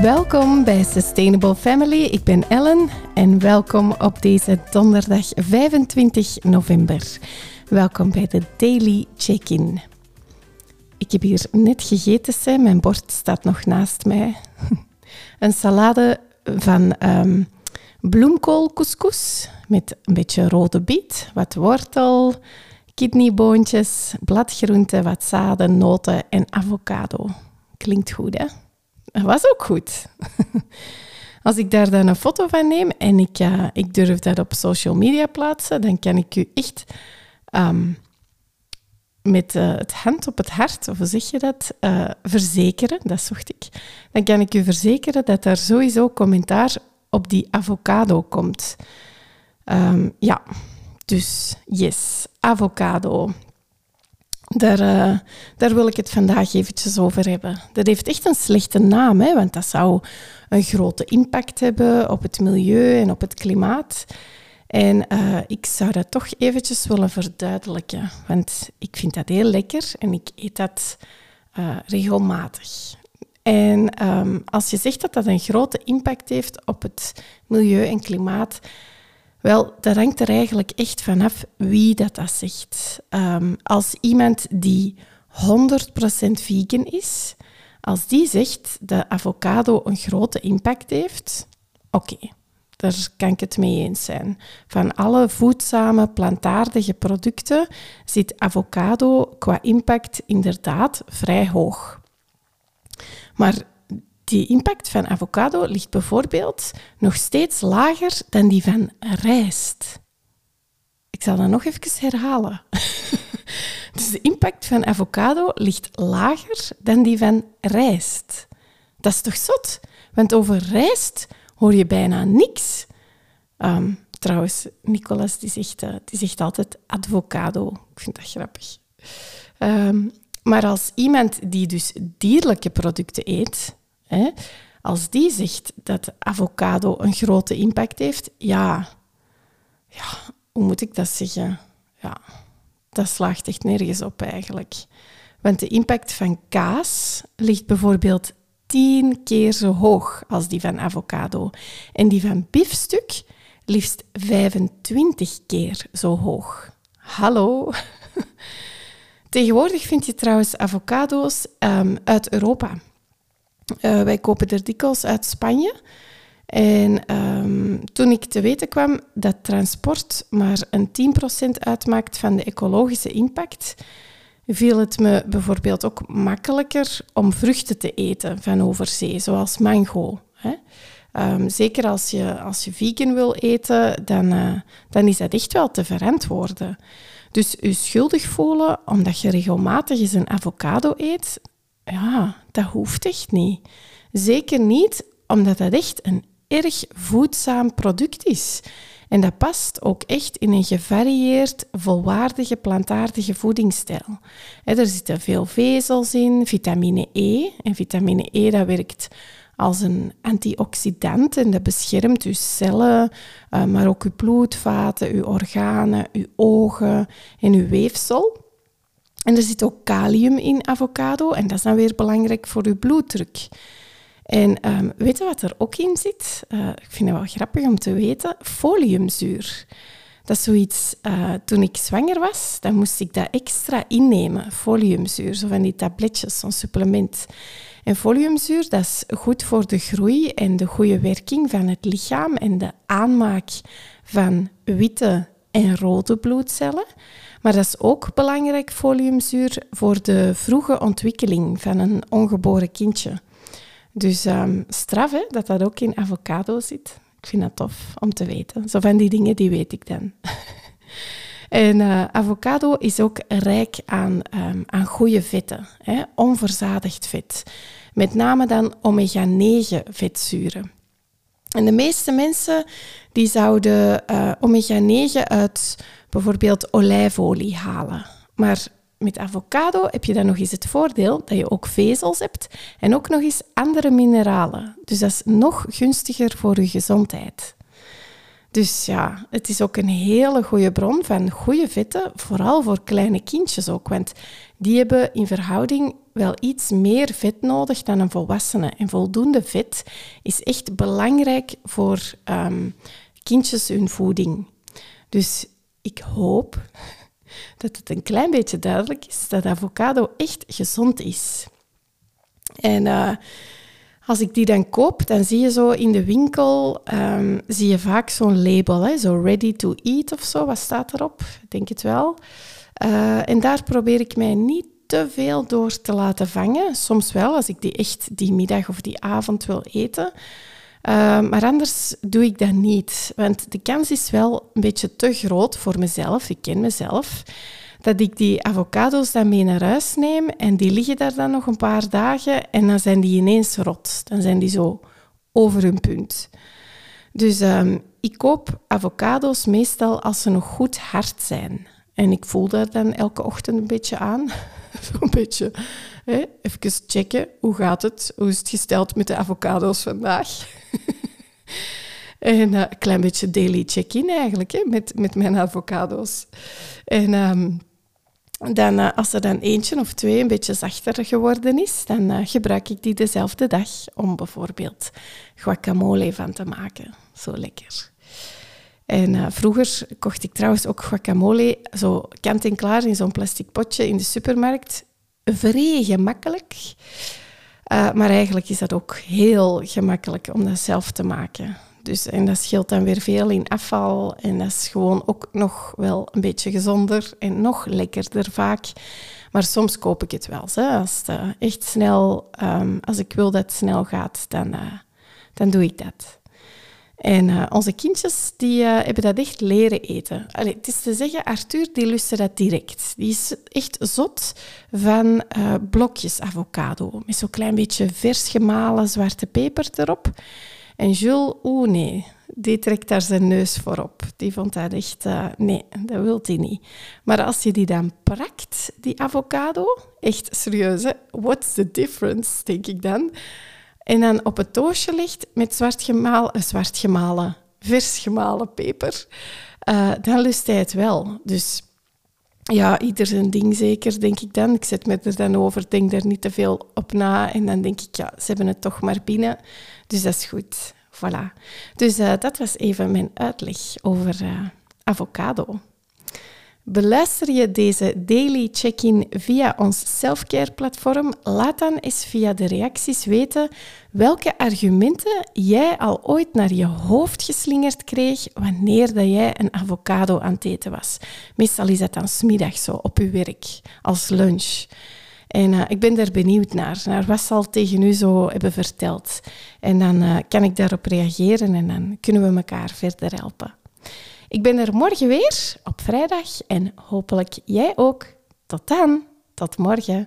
Welkom bij Sustainable Family. Ik ben Ellen en welkom op deze donderdag 25 november. Welkom bij de Daily Check-in. Ik heb hier net gegeten, Sam. mijn bord staat nog naast mij. Een salade van um, bloemkoolcouscous met een beetje rode biet, wat wortel, kidneyboontjes, bladgroenten, wat zaden, noten en avocado. Klinkt goed, hè? Dat was ook goed. Als ik daar dan een foto van neem en ik, uh, ik durf dat op social media plaatsen, dan kan ik u echt um, met uh, het hand op het hart, of hoe zeg je dat, uh, verzekeren, dat zocht ik, dan kan ik u verzekeren dat er sowieso commentaar op die avocado komt. Um, ja, dus yes, avocado. Daar, uh, daar wil ik het vandaag eventjes over hebben. Dat heeft echt een slechte naam, hè, want dat zou een grote impact hebben op het milieu en op het klimaat. En uh, ik zou dat toch eventjes willen verduidelijken, want ik vind dat heel lekker en ik eet dat uh, regelmatig. En um, als je zegt dat dat een grote impact heeft op het milieu en klimaat, wel, dat hangt er eigenlijk echt vanaf wie dat, dat zegt. Um, als iemand die 100% vegan is, als die zegt dat avocado een grote impact heeft, oké, daar kan ik het mee eens zijn. Van alle voedzame, plantaardige producten zit avocado qua impact inderdaad vrij hoog. Maar die impact van avocado ligt bijvoorbeeld nog steeds lager dan die van rijst. Ik zal dat nog even herhalen. dus de impact van avocado ligt lager dan die van rijst. Dat is toch zot? Want over rijst hoor je bijna niks. Um, trouwens, Nicolas die zegt, uh, die zegt altijd avocado. Ik vind dat grappig. Um, maar als iemand die dus dierlijke producten eet, als die zegt dat avocado een grote impact heeft, ja, ja, hoe moet ik dat zeggen? Ja, dat slaagt echt nergens op eigenlijk. Want de impact van kaas ligt bijvoorbeeld tien keer zo hoog als die van avocado. En die van biefstuk liefst 25 keer zo hoog. Hallo? Tegenwoordig vind je trouwens avocado's um, uit Europa. Uh, wij kopen er dikwijls uit Spanje. En um, toen ik te weten kwam dat transport maar een 10% uitmaakt van de ecologische impact, viel het me bijvoorbeeld ook makkelijker om vruchten te eten van overzee, zoals mango. Hè. Um, zeker als je, als je vegan wil eten, dan, uh, dan is dat echt wel te verantwoorden. Dus je schuldig voelen omdat je regelmatig eens een avocado eet, ja, dat hoeft echt niet. Zeker niet omdat dat echt een erg voedzaam product is. En dat past ook echt in een gevarieerd, volwaardige, plantaardige voedingsstijl. er zitten veel vezels in, vitamine E. En vitamine E dat werkt als een antioxidant en dat beschermt uw cellen, eh, maar ook uw bloedvaten, uw organen, uw ogen en uw weefsel. En er zit ook kalium in avocado en dat is dan weer belangrijk voor uw bloeddruk. En um, weet je wat er ook in zit? Uh, ik vind het wel grappig om te weten. Foliumzuur. Dat is zoiets, uh, toen ik zwanger was, dan moest ik dat extra innemen, foliumzuur, zo van die tabletjes, zo'n supplement. En foliumzuur, dat is goed voor de groei en de goede werking van het lichaam en de aanmaak van witte en rode bloedcellen. Maar dat is ook belangrijk, foliumzuur, voor de vroege ontwikkeling van een ongeboren kindje. Dus um, straf hè, dat dat ook in avocado zit. Ik vind dat tof om te weten. Zo van die dingen, die weet ik dan. en uh, avocado is ook rijk aan, um, aan goede vetten, hè, onverzadigd vet. Met name dan omega-9 vetzuren. En de meeste mensen die zouden uh, omega-9 uit bijvoorbeeld olijfolie halen. Maar met avocado heb je dan nog eens het voordeel dat je ook vezels hebt en ook nog eens andere mineralen. Dus dat is nog gunstiger voor je gezondheid. Dus ja, het is ook een hele goede bron van goede vetten, vooral voor kleine kindjes ook. Want die hebben in verhouding wel iets meer vet nodig dan een volwassene. En voldoende vet is echt belangrijk voor ehm, kindjes hun voeding. Dus ik hoop dat het een klein beetje duidelijk is dat avocado echt gezond is. En uh, als ik die dan koop, dan zie je zo in de winkel, um, zie je vaak zo'n label, hè, zo ready to eat of zo. Wat staat erop? Ik denk het wel. Uh, en daar probeer ik mij niet te veel door te laten vangen. Soms wel, als ik die echt die middag of die avond wil eten. Uh, maar anders doe ik dat niet. Want de kans is wel een beetje te groot voor mezelf. Ik ken mezelf dat ik die avocado's dan mee naar huis neem en die liggen daar dan nog een paar dagen en dan zijn die ineens rot. Dan zijn die zo over hun punt. Dus um, ik koop avocado's meestal als ze nog goed hard zijn. En ik voel daar dan elke ochtend een beetje aan. Zo'n beetje hè, even checken, hoe gaat het? Hoe is het gesteld met de avocado's vandaag? en uh, een klein beetje daily check-in eigenlijk, hè, met, met mijn avocado's. En um, dan, uh, als er dan eentje of twee een beetje zachter geworden is, dan uh, gebruik ik die dezelfde dag om bijvoorbeeld guacamole van te maken. Zo lekker. En uh, vroeger kocht ik trouwens ook guacamole zo kant-en-klaar in zo'n plastic potje in de supermarkt. Vrij gemakkelijk. maar eigenlijk is dat ook heel gemakkelijk om dat zelf te maken. Dus, en dat scheelt dan weer veel in afval. En dat is gewoon ook nog wel een beetje gezonder en nog lekkerder vaak. Maar soms koop ik het wel. Hè. Als uh, echt snel, um, als ik wil dat het snel gaat, dan, dan doe ik dat. En uh, onze kindjes die, hebben dat echt leren eten. Allee, het is te zeggen, Arthur die lustte dat direct. Die is echt zot van blokjes avocado. Met zo'n klein beetje vers gemalen zwarte peper erop. En Jules, oeh nee, die trekt daar zijn neus voor op. Die vond dat echt, nee, dat wil hij niet. Maar als je die dan prakt, die avocado, echt serieus, hè? what's the difference, denk ik dan. En dan op het toosje ligt met zwart, gemaal, uh, zwart gemalen, vers gemalen peper, uh, dan lust hij het wel. Dus ja, ieder zijn ding zeker, denk ik dan. Ik zet me er dan over, denk daar niet te veel op na. En dan denk ik, ja, ze hebben het toch maar binnen. Dus dat is goed. Voilà. Dus uh, dat was even mijn uitleg over avocado. Beluister je deze daily check-in via ons selfcare-platform? Laat dan eens via de reacties weten welke argumenten jij al ooit naar je hoofd geslingerd kreeg wanneer dat jij een avocado aan het eten was. Meestal is dat dan smiddag zo op je werk, als lunch. En uh, ik ben daar benieuwd naar, naar wat ze al tegen u zo hebben verteld. En dan uh, kan ik daarop reageren en dan kunnen we elkaar verder helpen. Ik ben er morgen weer, vrijdag, en hopelijk jij ook. Tot dan, tot morgen.